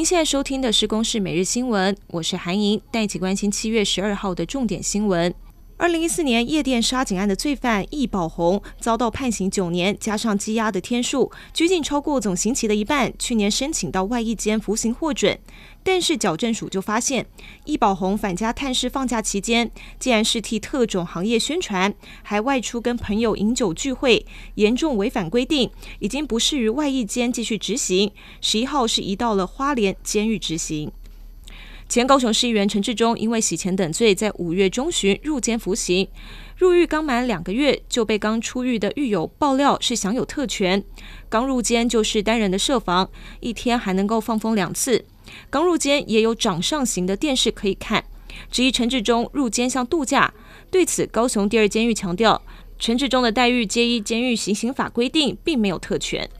您现在收听的是《公视每日新闻》，我是韩莹，带一起关心七月十二号的重点新闻。二零一四年夜店杀警案的罪犯易宝鸿遭到判刑九年，加上羁押的天数，拘禁超过总刑期的一半。去年申请到外役监服刑获准，但是矫正署就发现，易宝鸿返家探视放假期间，竟然是替特种行业宣传，还外出跟朋友饮酒聚会，严重违反规定，已经不适于外役监继续执行。十一号是移到了花莲监狱执行。前高雄市议员陈志忠因为洗钱等罪，在五月中旬入监服刑。入狱刚满两个月，就被刚出狱的狱友爆料是享有特权。刚入监就是单人的设防，一天还能够放风两次。刚入监也有掌上型的电视可以看。质疑陈志忠入监像度假。对此，高雄第二监狱强调，陈志忠的待遇皆依监狱行刑法规定，并没有特权。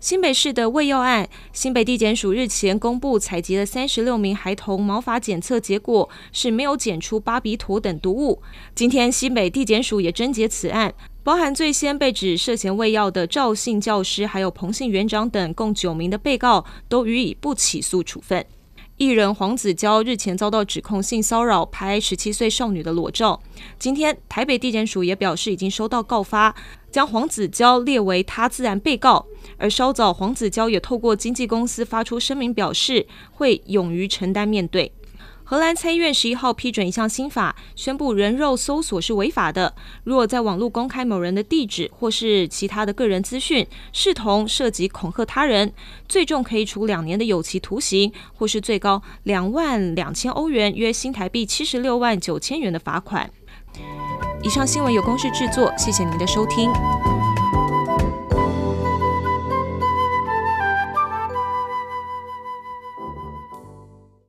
新北市的喂药案，新北地检署日前公布采集了三十六名孩童毛发检测结果是没有检出巴比妥等毒物。今天新北地检署也侦结此案，包含最先被指涉嫌喂药的赵姓教师，还有彭姓园长等共九名的被告，都予以不起诉处分。艺人黄子佼日前遭到指控性骚扰，拍十七岁少女的裸照。今天台北地检署也表示已经收到告发，将黄子佼列为他自然被告。而稍早黄子佼也透过经纪公司发出声明，表示会勇于承担面对。荷兰参议院十一号批准一项新法，宣布人肉搜索是违法的。若在网络公开某人的地址或是其他的个人资讯，视同涉及恐吓他人，最重可以处两年的有期徒刑，或是最高两万两千欧元（约新台币七十六万九千元）的罚款。以上新闻由公视制作，谢谢您的收听。